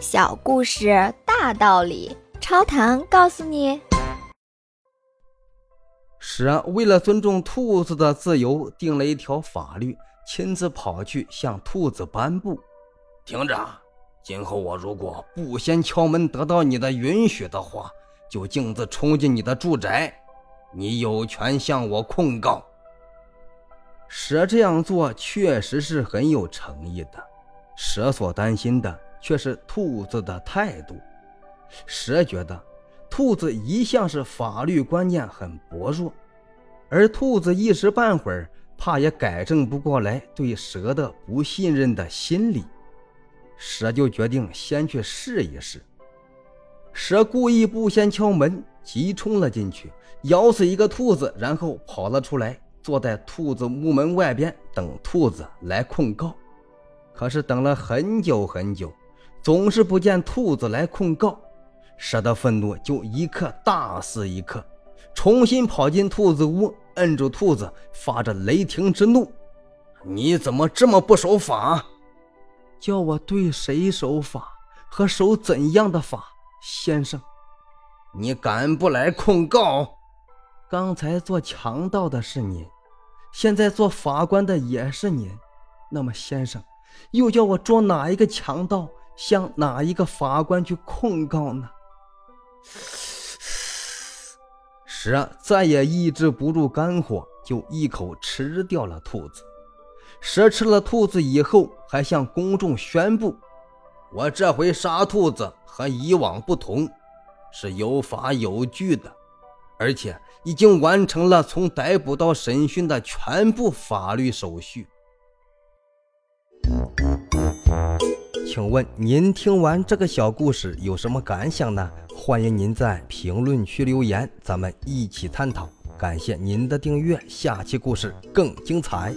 小故事大道理，超糖告诉你。蛇，为了尊重兔子的自由，定了一条法律，亲自跑去向兔子颁布：听着，今后我如果不先敲门得到你的允许的话，就径自冲进你的住宅，你有权向我控告。蛇这样做确实是很有诚意的，蛇所担心的。却是兔子的态度。蛇觉得兔子一向是法律观念很薄弱，而兔子一时半会儿怕也改正不过来对蛇的不信任的心理。蛇就决定先去试一试。蛇故意不先敲门，急冲了进去，咬死一个兔子，然后跑了出来，坐在兔子木门外边等兔子来控告。可是等了很久很久。总是不见兔子来控告，蛇的愤怒就一刻大肆一刻，重新跑进兔子屋，摁住兔子，发着雷霆之怒：“你怎么这么不守法？叫我对谁守法和守怎样的法，先生？你敢不来控告？刚才做强盗的是您，现在做法官的也是您，那么先生，又叫我捉哪一个强盗？”向哪一个法官去控告呢？蛇再也抑制不住肝火，就一口吃掉了兔子。蛇吃了兔子以后，还向公众宣布：“我这回杀兔子和以往不同，是有法有据的，而且已经完成了从逮捕到审讯的全部法律手续。”请问您听完这个小故事有什么感想呢？欢迎您在评论区留言，咱们一起探讨。感谢您的订阅，下期故事更精彩。